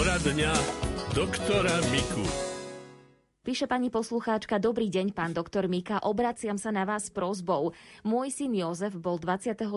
Poradňa doktora Miku. Píše pani poslucháčka, dobrý deň, pán doktor Mika, obraciam sa na vás s prozbou. Môj syn Jozef bol 27.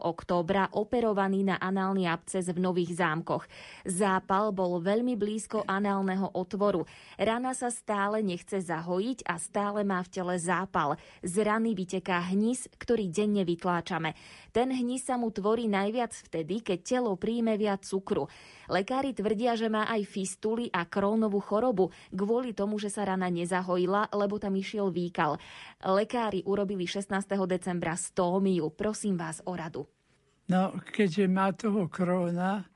októbra operovaný na análny abces v Nových zámkoch. Zápal bol veľmi blízko análneho otvoru. Rana sa stále nechce zahojiť a stále má v tele zápal. Z rany vyteká hnis, ktorý denne vytláčame. Ten hnis sa mu tvorí najviac vtedy, keď telo príjme viac cukru. Lekári tvrdia, že má aj fistuly a krónovú chorobu, kvôli tomu, že sa rana nezahojila, lebo tam išiel výkal. Lekári urobili 16. decembra stómiu. Prosím vás o radu. No, keďže má toho króna,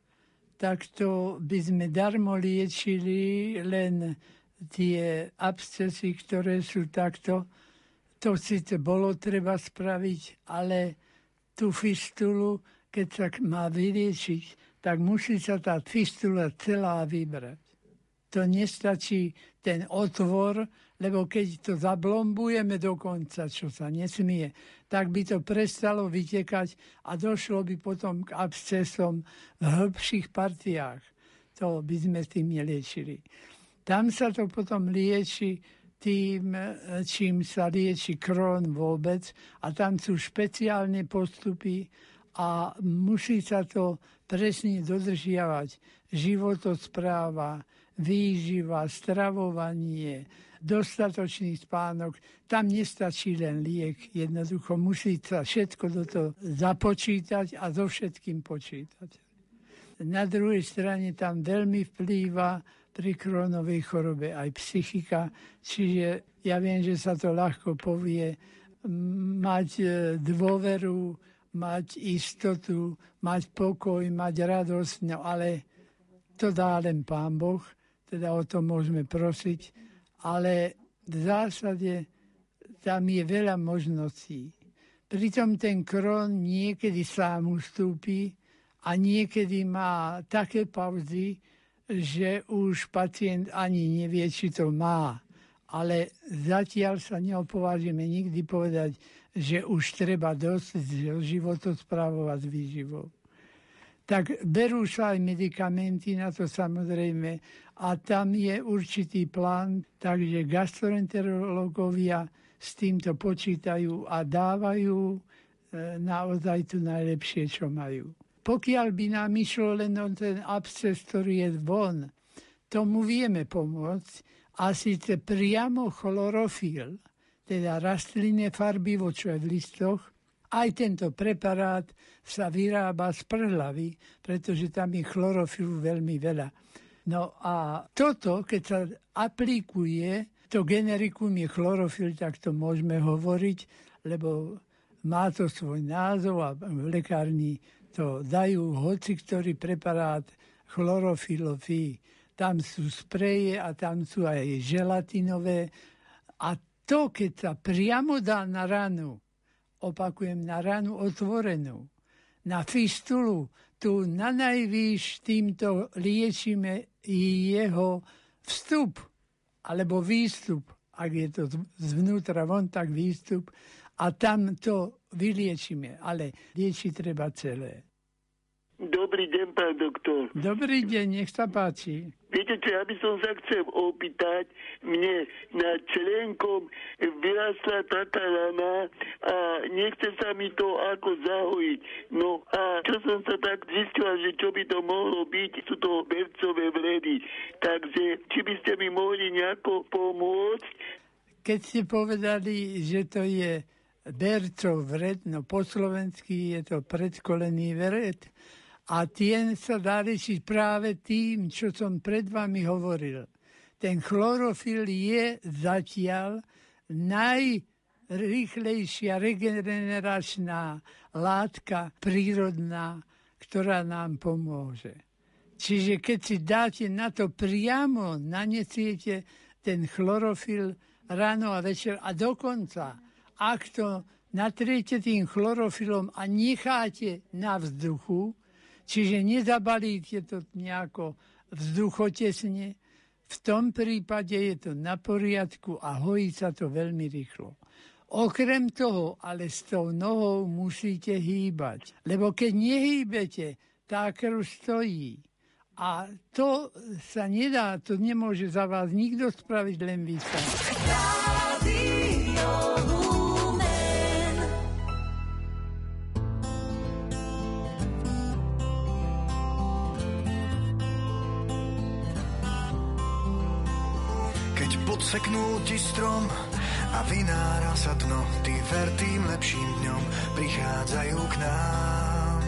tak to by sme darmo liečili len tie abscesy, ktoré sú takto. To síce bolo treba spraviť, ale tú fistulu, keď sa má vyliečiť, tak musí sa tá fistula celá vybrať to nestačí ten otvor, lebo keď to zablombujeme dokonca, čo sa nesmie, tak by to prestalo vytekať a došlo by potom k abscesom v hĺbších partiách. To by sme tým neliečili. Tam sa to potom lieči tým, čím sa lieči krón vôbec a tam sú špeciálne postupy a musí sa to presne dodržiavať. Životospráva, výživa, stravovanie, dostatočný spánok. Tam nestačí len liek, jednoducho musí sa všetko do toho započítať a so všetkým počítať. Na druhej strane tam veľmi vplýva pri kronovej chorobe aj psychika, čiže ja viem, že sa to ľahko povie, mať e, dôveru, mať istotu, mať pokoj, mať radosť, no ale to dá len Pán Boh teda o tom môžeme prosiť, ale v zásade tam je veľa možností. Pritom ten krón niekedy sám ustúpi a niekedy má také pauzy, že už pacient ani nevie, či to má. Ale zatiaľ sa neopovážime nikdy povedať, že už treba dosť životosprávovať výživou. Tak berú sa aj medikamenty na to samozrejme. A tam je určitý plán, takže gastroenterológovia s týmto počítajú a dávajú e, naozaj tu najlepšie, čo majú. Pokiaľ by nám išlo len o ten absces, ktorý je von, tomu vieme pomôcť a síce priamo chlorofil, teda rastlinné farbivo, čo je v listoch, aj tento preparát sa vyrába z prhlavy, pretože tam je chlorofilu veľmi veľa. No a toto, keď sa aplikuje, to generikum je chlorofil, tak to môžeme hovoriť, lebo má to svoj názov a v lekárni to dajú hoci ktorý preparát chlorofilový. Tam sú spreje a tam sú aj želatinové. A to, keď sa priamo dá na ranu, opakujem, na ranu otvorenú, na fistulu, tu na najvýš týmto liečíme jeho vstup alebo výstup, ak je to zvnútra von, tak výstup a tam to vyliečíme, ale liečiť treba celé. Dobrý deň, pán doktor. Dobrý deň, nech sa páči. Viete čo, ja by som sa chcel opýtať, mne na členkom vyrastla taká rana a nechce sa mi to ako zahojiť. No a čo som sa tak zistila, že čo by to mohlo byť, sú to bercové vredy. Takže či by ste mi mohli nejako pomôcť? Keď ste povedali, že to je bercov vred, no po slovensky je to predkolený vred, a tie sa dá riešiť práve tým, čo som pred vami hovoril. Ten chlorofil je zatiaľ najrýchlejšia regeneračná látka prírodná, ktorá nám pomôže. Čiže keď si dáte na to priamo, nanesiete ten chlorofil ráno a večer a dokonca, ak to natriete tým chlorofilom a necháte na vzduchu, Čiže nezabalíte to nejako vzduchotesne, v tom prípade je to na poriadku a hojí sa to veľmi rýchlo. Okrem toho, ale s tou nohou musíte hýbať, lebo keď nehýbete, tá krv stojí A to sa nedá, to nemôže za vás nikto spraviť, len vy sa. Podseknú ti strom a vynára sa dno, ty ver tým lepším dňom prichádzajú k nám.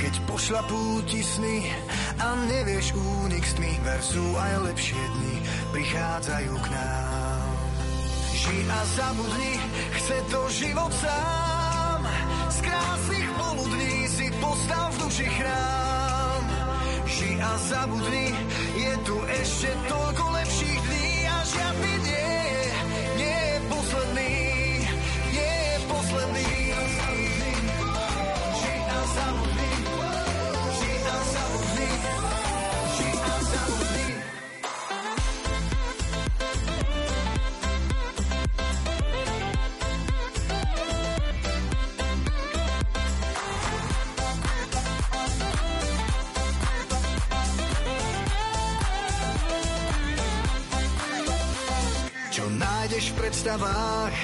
Keď pošlapú ti sny a nevieš únik s tmy, ver sú aj lepšie dni, prichádzajú k nám. Ži a zabudni, chce to život sám, z krásnych poludní si postav v duši chrám. Ži a zabudni, je tu ešte toľko lepších dní a žiadny nie predstavách,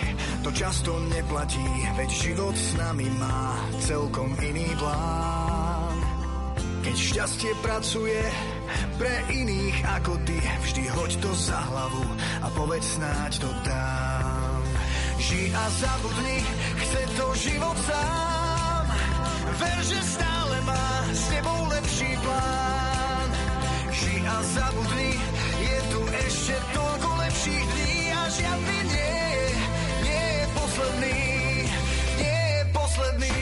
to často neplatí, veď život s nami má celkom iný plán. Keď šťastie pracuje pre iných ako ty, vždy hoď to za hlavu a povedz snáď to dám. Ži a zabudni, chce to život sám, ver, že stále má s tebou lepší plán. Ži a zabudni, je tu ešte toľko lepších dní žiadny nie nie je posledný, nie je posledný.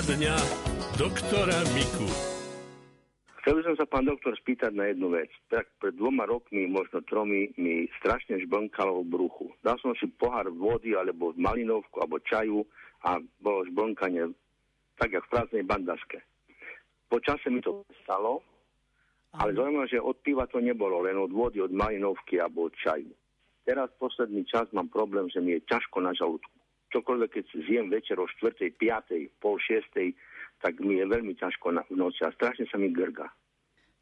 Poradňa doktora Miku. Chcel by som sa, pán doktor, spýtať na jednu vec. Tak pred dvoma rokmi, možno tromi, mi strašne žblnkalo v bruchu. Dal som si pohár vody, alebo malinovku, alebo čaju a bolo žblnkanie tak, jak v prázdnej bandažke. Po čase mi to stalo, ale zaujímavé, že od piva to nebolo, len od vody, od malinovky alebo od čaju. Teraz posledný čas mám problém, že mi je ťažko na žalúdku. Čokoľvek, keď zjem večer o 4., 5., pol 6., tak mi je veľmi ťažko na, v noci a strašne sa mi grga.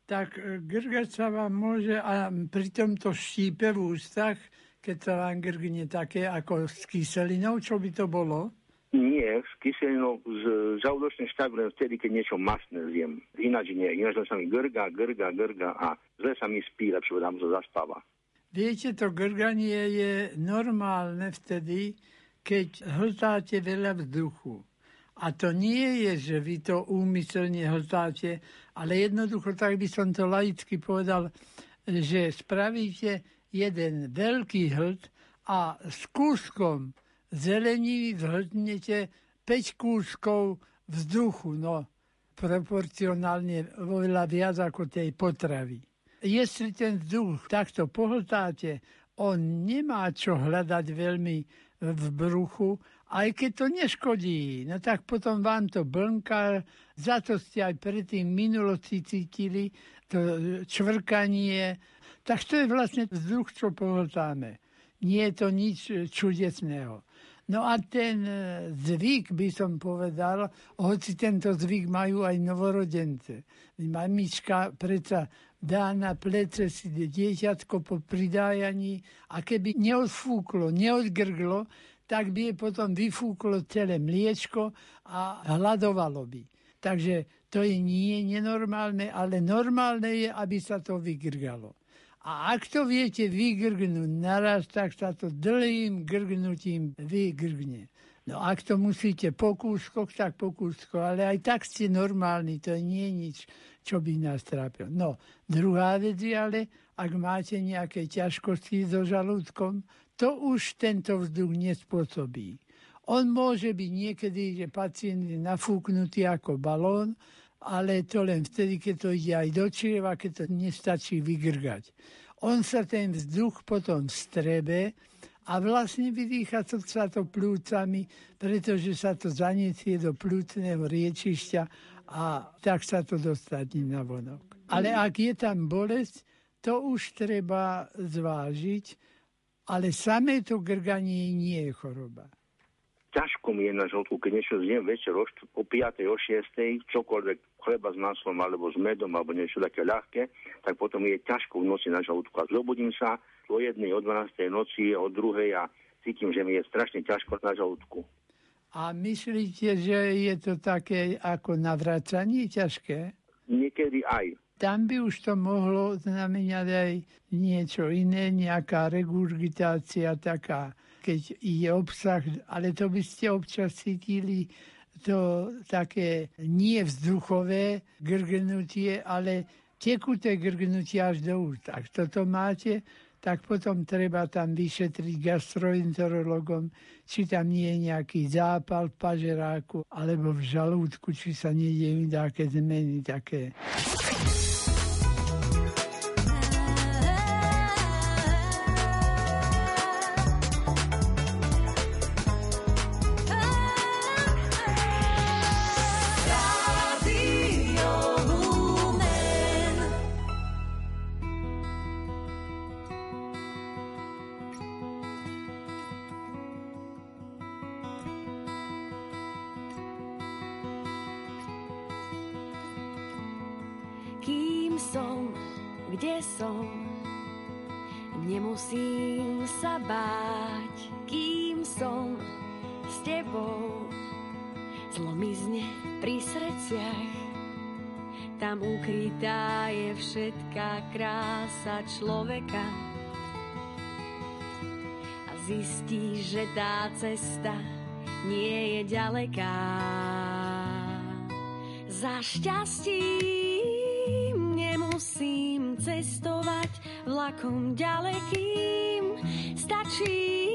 Tak e, grgať sa vám môže a pri tomto štípe v ústach, keď sa vám grgne také ako s kyselinou, čo by to bolo? Nie, s kyselinou, z žalúdočným štáb len vtedy, keď niečo masné zjem. Ináč nie, ináč len sa mi grga, grga, grga a zle sa mi spí, lepšie tam to zaspáva. Viete, to grganie je normálne vtedy, keď hltáte veľa vzduchu. A to nie je, že vy to úmyselne hltáte, ale jednoducho, tak by som to laicky povedal, že spravíte jeden veľký hlt a s kúskom zelení zhltnete 5 kúskov vzduchu, no proporcionálne oveľa viac ako tej potravy. Jestli ten vzduch takto pohltáte, on nemá čo hľadať veľmi v bruchu, aj keď to neškodí, no tak potom vám to blnká, za to ste aj predtým minulosti cítili, to čvrkanie, tak to je vlastne vzduch, čo pohltáme. Nie je to nič čudesného. No a ten e, zvyk, by som povedal, hoci tento zvyk majú aj novorodence. Mamička predsa dá na plece si dieťatko po pridájaní a keby neodfúklo, neodgrglo, tak by je potom vyfúklo celé mliečko a hľadovalo by. Takže to je nie nenormálne, ale normálne je, aby sa to vygrgalo. A ak to viete vygrgnúť naraz, tak sa to dlhým grgnutím vygrgne. No ak to musíte po kúskoch, tak po kúskoch, ale aj tak ste normálni, to nie je nič, čo by nás trápilo. No, druhá vec je ale, ak máte nejaké ťažkosti so žalúdkom, to už tento vzduch nespôsobí. On môže byť niekedy, že pacient je nafúknutý ako balón, ale to len vtedy, keď to ide aj do čieva, keď to nestačí vygrgať. On sa ten vzduch potom strebe a vlastne vydýcha to sa to plúcami, pretože sa to zaniesie do plúcneho riečišťa a tak sa to dostane na vonok. Ale ak je tam bolesť, to už treba zvážiť, ale samé to grganie nie je choroba ťažko mi je na žltku, keď niečo zjem večer o 5. o 6. čokoľvek chleba s maslom alebo s medom alebo niečo také ľahké, tak potom je ťažko v noci na žalúdku. A zobudím sa o jednej, o 12. noci, o druhej a cítim, že mi je strašne ťažko na žalúdku. A myslíte, že je to také ako navracanie ťažké? Niekedy aj. Tam by už to mohlo znamenať aj niečo iné, nejaká regurgitácia taká keď je obsah, ale to by ste občas cítili to také nie vzduchové grgnutie, ale tekuté grgnutie až do úst. Ak toto máte, tak potom treba tam vyšetriť gastroenterologom, či tam nie je nejaký zápal v pažeráku alebo v žalúdku, či sa nedejú nejaké zmeny také. Všetká krása človeka. A zistí, že tá cesta nie je ďaleká. Za šťastím nemusím cestovať vlakom ďalekým, stačí,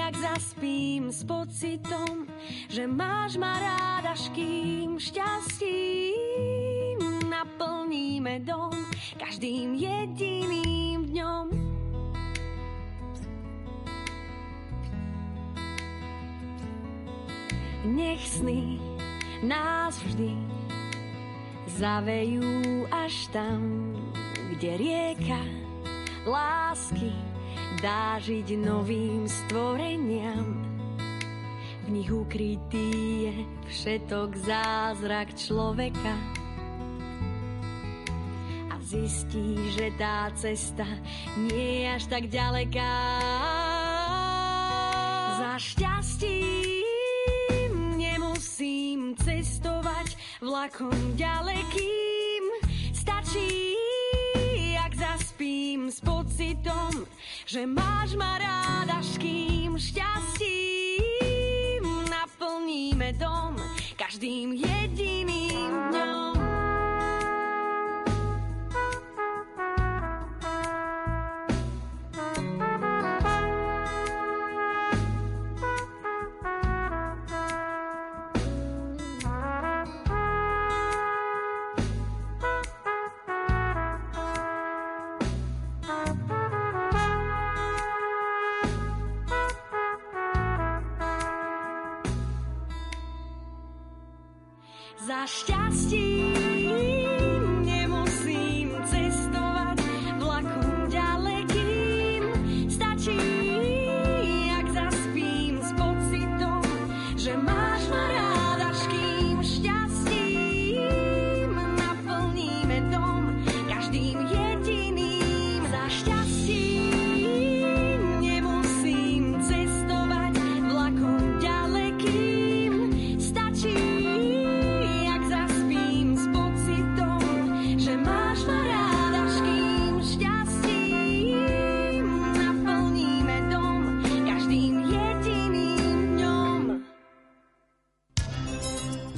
jak zaspím s pocitom, že máš ma ráda, kým šťastím naplníme dom každým jediným dňom. Nech sny nás vždy zavejú až tam, kde rieka lásky dá žiť novým stvoreniam. V nich ukrytý je všetok zázrak človeka zistí, že tá cesta nie je až tak ďaleká. Za šťastím nemusím cestovať vlakom ďalekým. Stačí, jak zaspím s pocitom, že máš ma ráda, kým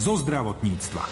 zo zdravotníctva.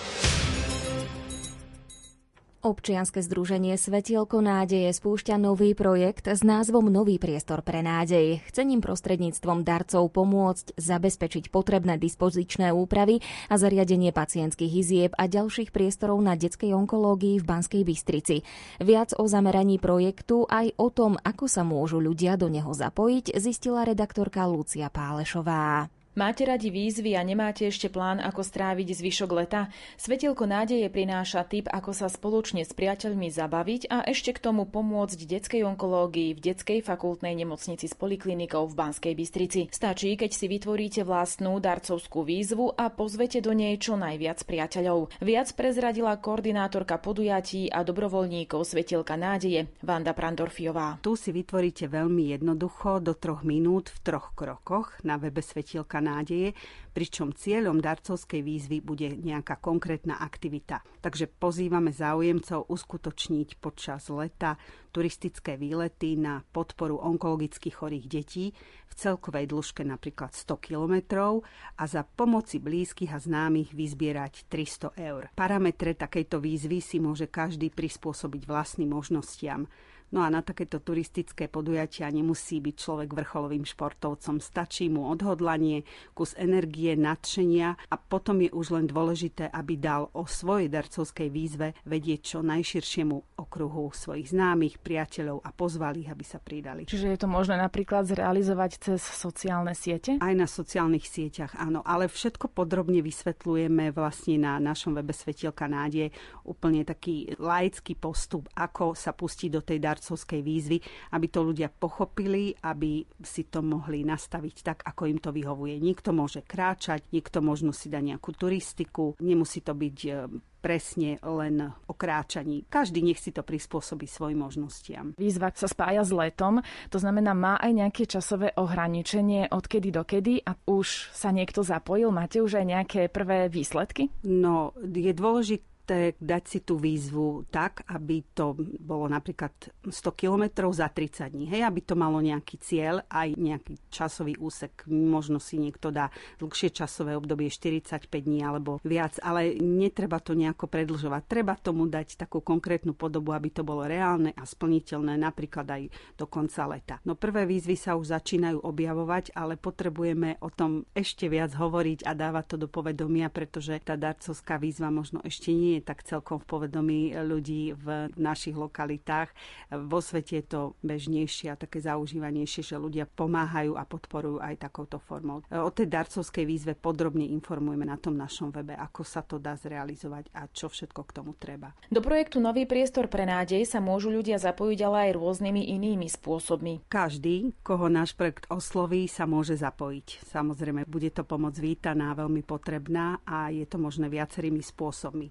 Občianske združenie Svetielko nádeje spúšťa nový projekt s názvom Nový priestor pre nádej. Chce ním prostredníctvom darcov pomôcť zabezpečiť potrebné dispozičné úpravy a zariadenie pacientských izieb a ďalších priestorov na detskej onkológii v Banskej Bystrici. Viac o zameraní projektu aj o tom, ako sa môžu ľudia do neho zapojiť, zistila redaktorka Lucia Pálešová. Máte radi výzvy a nemáte ešte plán, ako stráviť zvyšok leta? Svetielko nádeje prináša tip, ako sa spoločne s priateľmi zabaviť a ešte k tomu pomôcť detskej onkológii v detskej fakultnej nemocnici s poliklinikou v Banskej Bystrici. Stačí, keď si vytvoríte vlastnú darcovskú výzvu a pozvete do nej čo najviac priateľov. Viac prezradila koordinátorka podujatí a dobrovoľníkov Svetielka nádeje Vanda Prandorfiová. Tu si vytvoríte veľmi jednoducho do troch minút v troch krokoch na webe Svetielka nádeje, pričom cieľom darcovskej výzvy bude nejaká konkrétna aktivita. Takže pozývame záujemcov uskutočniť počas leta turistické výlety na podporu onkologicky chorých detí v celkovej dĺžke napríklad 100 kilometrov a za pomoci blízkych a známych vyzbierať 300 eur. Parametre takejto výzvy si môže každý prispôsobiť vlastným možnostiam. No a na takéto turistické podujatia nemusí byť človek vrcholovým športovcom. Stačí mu odhodlanie, kus energie, nadšenia a potom je už len dôležité, aby dal o svojej darcovskej výzve vedieť čo najširšiemu okruhu svojich známych, priateľov a pozval ich, aby sa pridali. Čiže je to možné napríklad zrealizovať cez sociálne siete? Aj na sociálnych sieťach, áno. Ale všetko podrobne vysvetľujeme vlastne na našom webe Svetielka nádej. Úplne taký laický postup, ako sa pustiť do tej dar darcovskej výzvy, aby to ľudia pochopili, aby si to mohli nastaviť tak, ako im to vyhovuje. Niekto môže kráčať, niekto možno si dá nejakú turistiku, nemusí to byť e, presne len o kráčaní. Každý nech si to prispôsobí svojim možnostiam. Výzva sa spája s letom, to znamená, má aj nejaké časové ohraničenie, odkedy do kedy a už sa niekto zapojil? Máte už aj nejaké prvé výsledky? No, je dôležité dôležité dať si tú výzvu tak, aby to bolo napríklad 100 kilometrov za 30 dní. Hej, aby to malo nejaký cieľ, aj nejaký časový úsek. Možno si niekto dá dlhšie časové obdobie 45 dní alebo viac, ale netreba to nejako predlžovať. Treba tomu dať takú konkrétnu podobu, aby to bolo reálne a splniteľné napríklad aj do konca leta. No prvé výzvy sa už začínajú objavovať, ale potrebujeme o tom ešte viac hovoriť a dávať to do povedomia, pretože tá darcovská výzva možno ešte nie je tak celkom v povedomí ľudí v našich lokalitách. Vo svete je to bežnejšie a také zaužívanejšie, že ľudia pomáhajú a podporujú aj takouto formou. O tej darcovskej výzve podrobne informujeme na tom našom webe, ako sa to dá zrealizovať a čo všetko k tomu treba. Do projektu Nový priestor pre nádej sa môžu ľudia zapojiť ale aj rôznymi inými spôsobmi. Každý, koho náš projekt osloví, sa môže zapojiť. Samozrejme, bude to pomoc vítaná, veľmi potrebná a je to možné viacerými spôsobmi.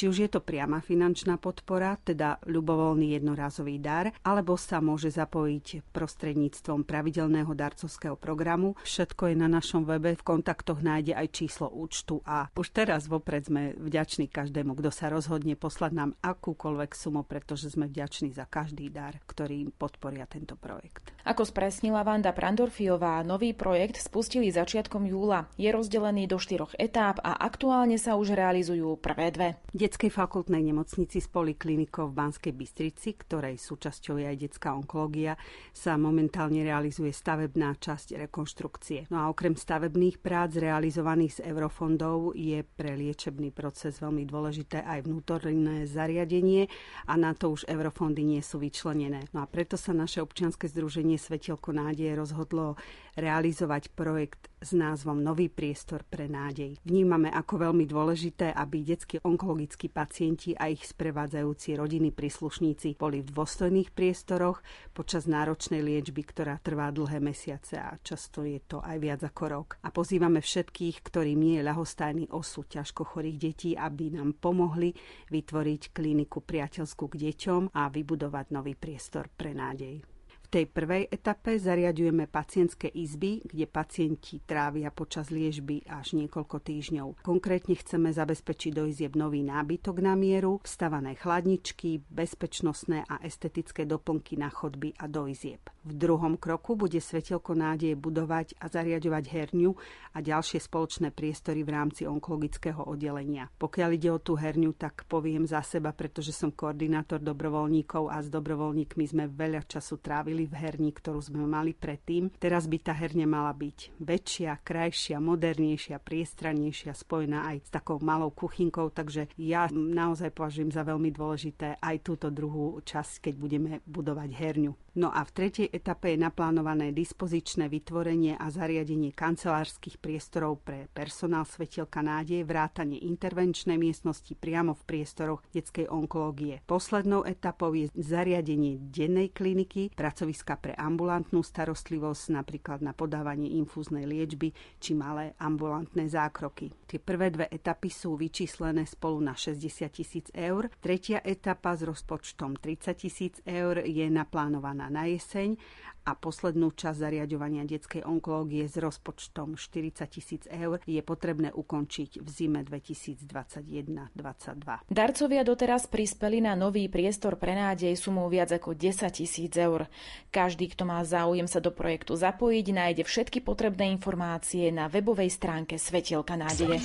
Či už je to priama finančná podpora, teda ľubovoľný jednorázový dar, alebo sa môže zapojiť prostredníctvom pravidelného darcovského programu. Všetko je na našom webe, v kontaktoch nájde aj číslo účtu a už teraz vopred sme vďační každému, kto sa rozhodne poslať nám akúkoľvek sumu, pretože sme vďační za každý dar, ktorý podporia tento projekt. Ako spresnila Vanda Prandorfiová, nový projekt spustili začiatkom júla. Je rozdelený do štyroch etáp a aktuálne sa už realizujú prvé dve detskej fakultnej nemocnici s poliklinikou v Banskej Bystrici, ktorej súčasťou je aj detská onkológia, sa momentálne realizuje stavebná časť rekonštrukcie. No a okrem stavebných prác realizovaných z eurofondov je pre liečebný proces veľmi dôležité aj vnútorné zariadenie a na to už eurofondy nie sú vyčlenené. No a preto sa naše občianske združenie Svetielko nádeje rozhodlo realizovať projekt s názvom Nový priestor pre nádej. Vnímame ako veľmi dôležité, aby detskí onkologickí pacienti a ich sprevádzajúci rodiny príslušníci boli v dôstojných priestoroch počas náročnej liečby, ktorá trvá dlhé mesiace a často je to aj viac ako rok. A pozývame všetkých, ktorým nie je ľahostajný osud ťažko chorých detí, aby nám pomohli vytvoriť kliniku priateľskú k deťom a vybudovať nový priestor pre nádej tej prvej etape zariadujeme pacientské izby, kde pacienti trávia počas liežby až niekoľko týždňov. Konkrétne chceme zabezpečiť do izieb nový nábytok na mieru, vstavané chladničky, bezpečnostné a estetické doplnky na chodby a do izieb. V druhom kroku bude Svetelko nádeje budovať a zariadovať herňu a ďalšie spoločné priestory v rámci onkologického oddelenia. Pokiaľ ide o tú herňu, tak poviem za seba, pretože som koordinátor dobrovoľníkov a s dobrovoľníkmi sme veľa času trávili v herni, ktorú sme mali predtým. Teraz by tá herňa mala byť väčšia, krajšia, modernejšia, priestranejšia, spojená aj s takou malou kuchynkou, takže ja naozaj považujem za veľmi dôležité aj túto druhú časť, keď budeme budovať herňu. No a v tretej etape je naplánované dispozičné vytvorenie a zariadenie kancelárskych priestorov pre personál Svetielka nádeje, vrátanie intervenčnej miestnosti priamo v priestoroch detskej onkológie. Poslednou etapou je zariadenie dennej kliniky, pracoviska pre ambulantnú starostlivosť, napríklad na podávanie infúznej liečby či malé ambulantné zákroky. Tie prvé dve etapy sú vyčíslené spolu na 60 tisíc eur. Tretia etapa s rozpočtom 30 tisíc eur je naplánovaná plánovaná na jeseň a poslednú časť zariadovania detskej onkológie s rozpočtom 40 tisíc eur je potrebné ukončiť v zime 2021-2022. Darcovia doteraz prispeli na nový priestor pre nádej sumou viac ako 10 tisíc eur. Každý, kto má záujem sa do projektu zapojiť, nájde všetky potrebné informácie na webovej stránke Svetielka nádeje.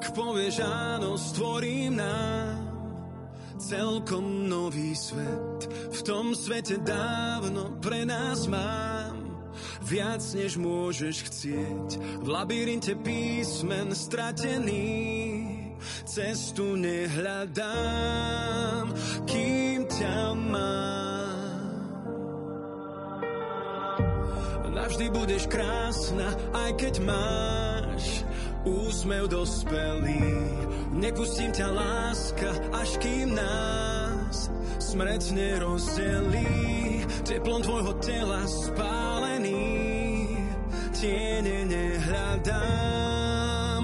Ak povieš áno, stvorím nám celkom nový svet. V tom svete dávno pre nás mám viac, než môžeš chcieť. V labyrinte písmen stratený cestu nehľadám, kým ťa mám. Navždy budeš krásna, aj keď máš úsmev dospelý. Nepustím ťa láska, až kým nás smrť nerozdelí. Teplom tvojho tela spálený, tiene nehľadám,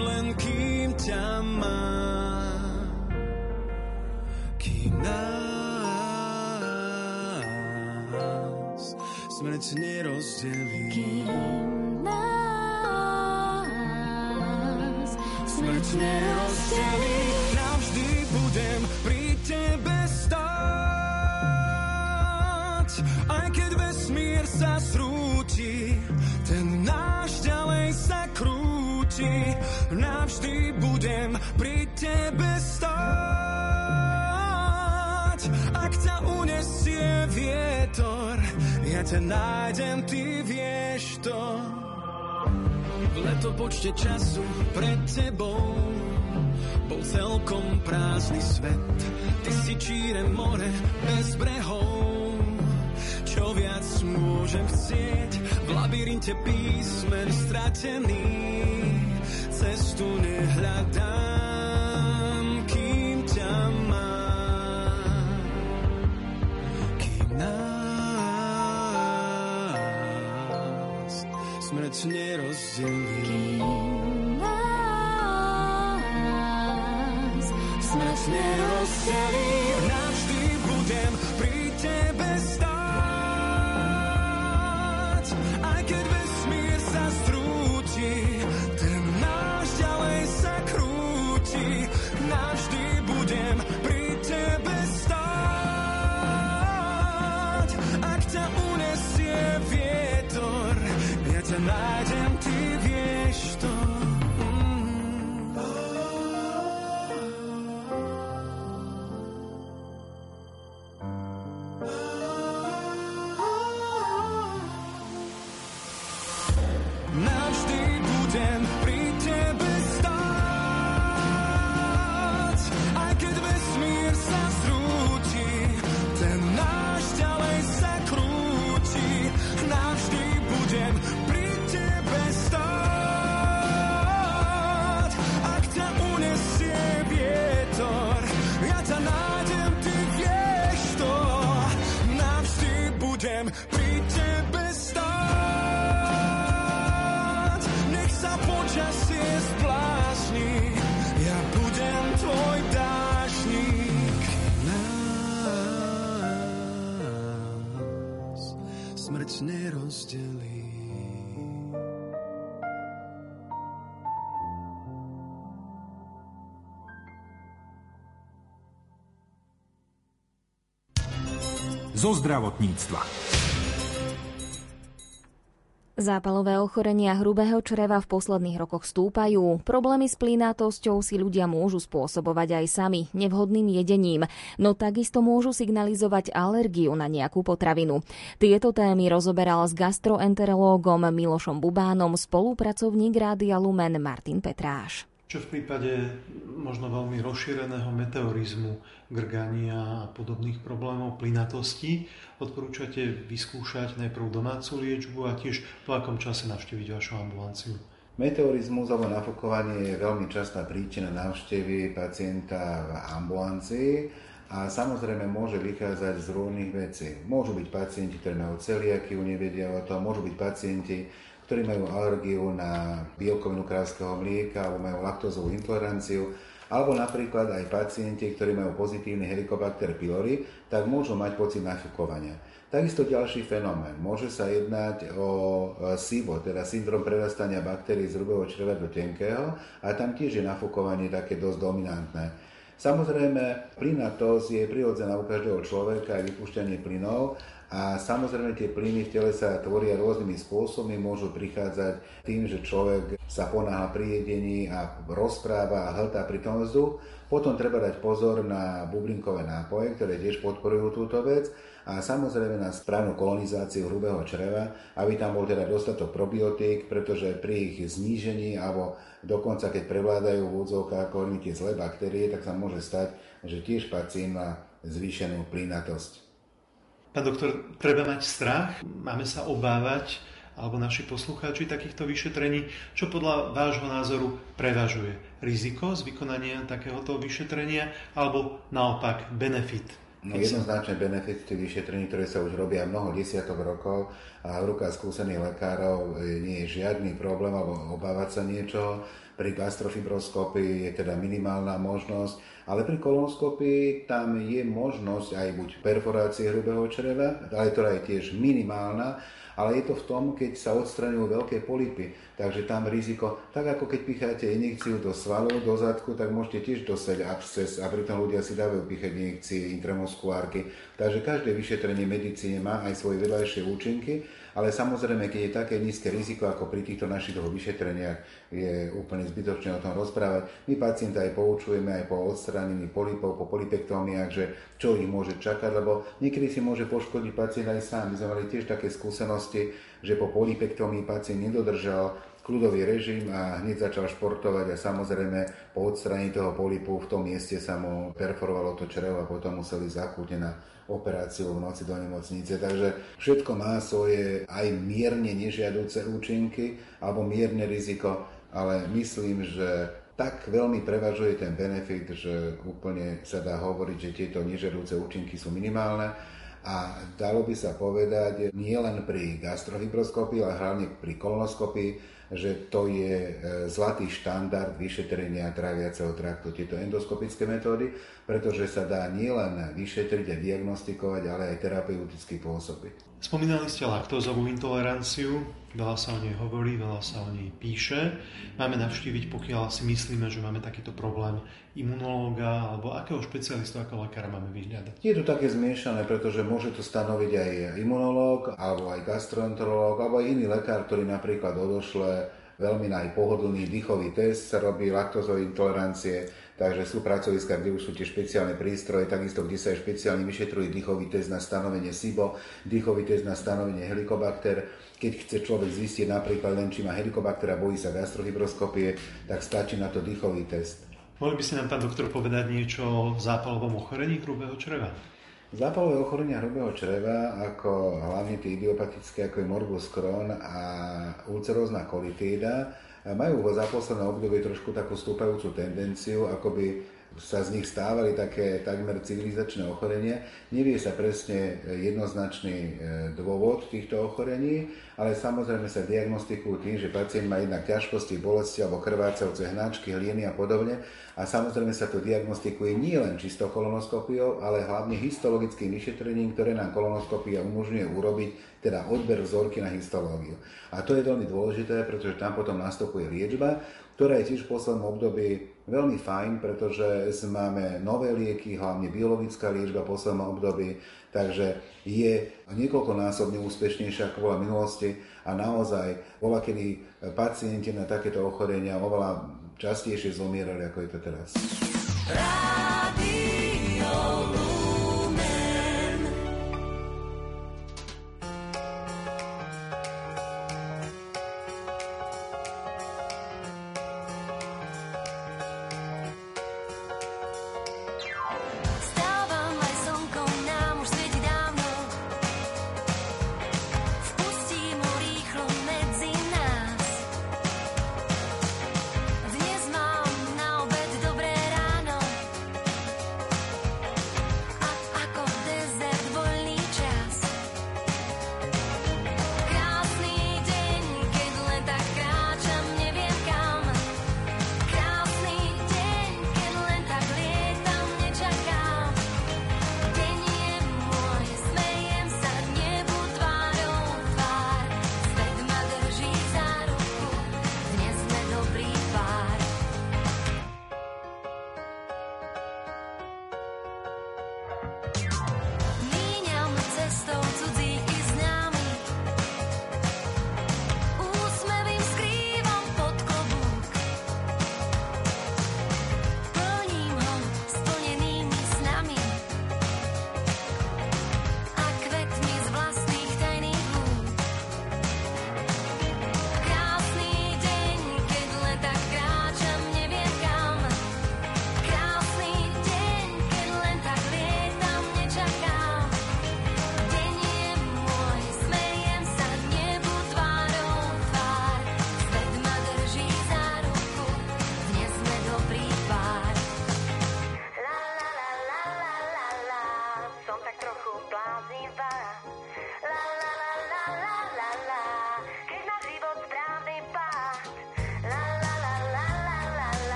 len kým ťa mám. Kým nás smrť nerozdelí. Kým smrť nerozdelí. Navždy budem pri tebe stáť, aj keď vesmír sa zrúti, ten náš ďalej sa krúti. Navždy budem pri tebe stáť, ak ťa unesie vietor, ja ťa nájdem, ty vieš to. V letopočte času pred tebou bol celkom prázdny svet. Ty si číre more bez brehov, čo viac môžem chcieť. V labyrinte písmen stratený, cestu nehľadám, nás nerozdelí. nás smrť nerozdelí. Navždy budem pri tebe stáť, aj keď vesmír sa strúti, ten náš ďalej sa krúti. Navždy budem pri tebe stáť, ak ťa unesie vietor, ja ťa nájdem. Zo zdravotníctva. Zápalové ochorenia hrubého čreva v posledných rokoch stúpajú. Problémy s plínatosťou si ľudia môžu spôsobovať aj sami, nevhodným jedením, no takisto môžu signalizovať alergiu na nejakú potravinu. Tieto témy rozoberal s gastroenterológom Milošom Bubánom spolupracovník Rádia Lumen Martin Petráš čo v prípade možno veľmi rozšíreného meteorizmu, grgania a podobných problémov plynatosti odporúčate vyskúšať najprv domácu liečbu a tiež po akom čase navštíviť vašu ambulanciu? Meteorizmus alebo nafukovanie je veľmi častá príčina návštevy pacienta v ambulancii a samozrejme môže vychádzať z rôznych vecí. Môžu byť pacienti, ktorí majú celiakiu, nevedia o tom, môžu byť pacienti, ktorí majú alergiu na bielkovinu kráľského mlieka alebo majú laktózovú intoleranciu, alebo napríklad aj pacienti, ktorí majú pozitívny Helicobacter pylori, tak môžu mať pocit nafúkovania. Takisto ďalší fenomén. Môže sa jednať o e, SIBO, teda syndrom prerastania baktérií z hrubého čreva do tenkého a tam tiež je nafúkovanie také dosť dominantné. Samozrejme, plynatosť je prirodzená u každého človeka aj vypúšťanie plynov a samozrejme tie plyny v tele sa tvoria rôznymi spôsobmi, môžu prichádzať tým, že človek sa ponáha pri jedení a rozpráva a hltá pri tom vzduch. Potom treba dať pozor na bublinkové nápoje, ktoré tiež podporujú túto vec a samozrejme na správnu kolonizáciu hrubého čreva, aby tam bol teda dostatok probiotík, pretože pri ich znížení alebo dokonca keď prevládajú v údzovkách ako tie zlé baktérie, tak sa môže stať, že tiež pacient má zvýšenú plynatosť. Pán doktor, treba mať strach? Máme sa obávať, alebo naši poslucháči takýchto vyšetrení? Čo podľa vášho názoru prevažuje? Riziko z vykonania takéhoto vyšetrenia alebo naopak benefit? No jednoznačne benefit tých vyšetrení, ktoré sa už robia mnoho desiatok rokov a v rukách skúsených lekárov e, nie je žiadny problém alebo obávať sa niečoho. Pri gastrofibroskopii je teda minimálna možnosť ale pri kolonoskopii tam je možnosť aj buď perforácie hrubého čreva, ale ktorá je tiež minimálna, ale je to v tom, keď sa odstraňujú veľké polipy. Takže tam riziko, tak ako keď picháte injekciu do svalu, do zadku, tak môžete tiež dostať absces a pritom ľudia si dávajú píchať injekcie intramuskulárky. Takže každé vyšetrenie medicíne má aj svoje vedľajšie účinky ale samozrejme, keď je také nízke riziko ako pri týchto našich dvoch vyšetreniach, je úplne zbytočné o tom rozprávať. My pacienta aj poučujeme aj po odstránení polipov, po polipektómiách, že čo ich môže čakať, lebo niekedy si môže poškodiť pacient aj sám. My sme mali tiež také skúsenosti, že po polipektómii pacient nedodržal kľudový režim a hneď začal športovať a samozrejme po odstraní toho polipu v tom mieste sa mu perforovalo to črevo a potom museli zakúť na operáciu v noci do nemocnice. Takže všetko má svoje aj mierne nežiaduce účinky alebo mierne riziko, ale myslím, že tak veľmi prevažuje ten benefit, že úplne sa dá hovoriť, že tieto nežiaduce účinky sú minimálne a dalo by sa povedať nie len pri gastrofibroskopii, ale hlavne pri kolonoskopii, že to je e, zlatý štandard vyšetrenia tráviaceho traktu, tieto endoskopické metódy, pretože sa dá nielen vyšetriť a diagnostikovať, ale aj terapeuticky pôsobiť. Spomínali ste laktózovú intoleranciu, veľa sa o nej hovorí, veľa sa o nej píše. Máme navštíviť, pokiaľ si myslíme, že máme takýto problém, imunológa alebo akého špecialistu, ako lekára máme vyhľadať? Je to také zmiešané, pretože môže to stanoviť aj imunológ, alebo aj gastroenterológ, alebo aj iný lekár, ktorý napríklad odošle veľmi najpohodlný dýchový test, sa robí laktózové intolerancie, Takže sú pracoviska, kde už sú tie špeciálne prístroje, takisto kde sa aj špeciálne vyšetruje dýchový test na stanovenie SIBO, dýchový test na stanovenie helikobakter. Keď chce človek zistiť napríklad len, či má helikobakter a bojí sa gastrofibroskopie, tak stačí na to dýchový test. Mohli by ste nám, pán doktor, povedať niečo o zápalovom ochorení hrubého čreva? Zápalové ochorenia hrubého čreva, ako hlavne tie idiopatické, ako je morbus Crohn a ulcerózna kolitída, majú za posledné obdobie trošku takú stúpajúcu tendenciu, ako by sa z nich stávali také takmer civilizačné ochorenia. Nevie sa presne jednoznačný e, dôvod týchto ochorení, ale samozrejme sa diagnostikujú tým, že pacient má jednak ťažkosti, bolesti alebo krvácavce hnáčky, hlieny a podobne. A samozrejme sa to diagnostikuje nie len čisto kolonoskopiou, ale hlavne histologickým vyšetrením, ktoré nám kolonoskopia umožňuje urobiť teda odber vzorky na histológiu. A to je veľmi dôležité, pretože tam potom nastupuje liečba, ktorá je tiež v poslednom období veľmi fajn, pretože máme nové lieky, hlavne biologická liečba v poslednom období, takže je niekoľkonásobne úspešnejšia v minulosti a naozaj bola, kedy pacienti na takéto ochorenia oveľa častejšie zomierali, ako je to teraz. Radio.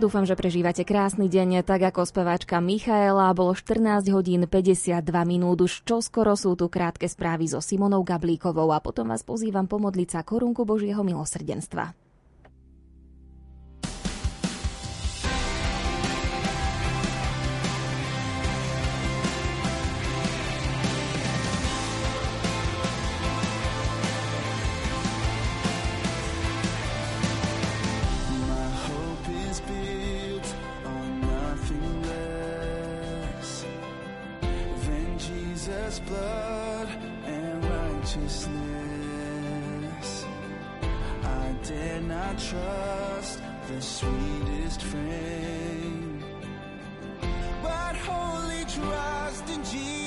Dúfam, že prežívate krásny deň, tak ako speváčka Michaela. Bolo 14 hodín 52 minút. Už čoskoro sú tu krátke správy so Simonou Gablíkovou a potom vás pozývam pomodliť sa korunku Božieho milosrdenstva. I trust the sweetest friend, but wholly trust in Jesus.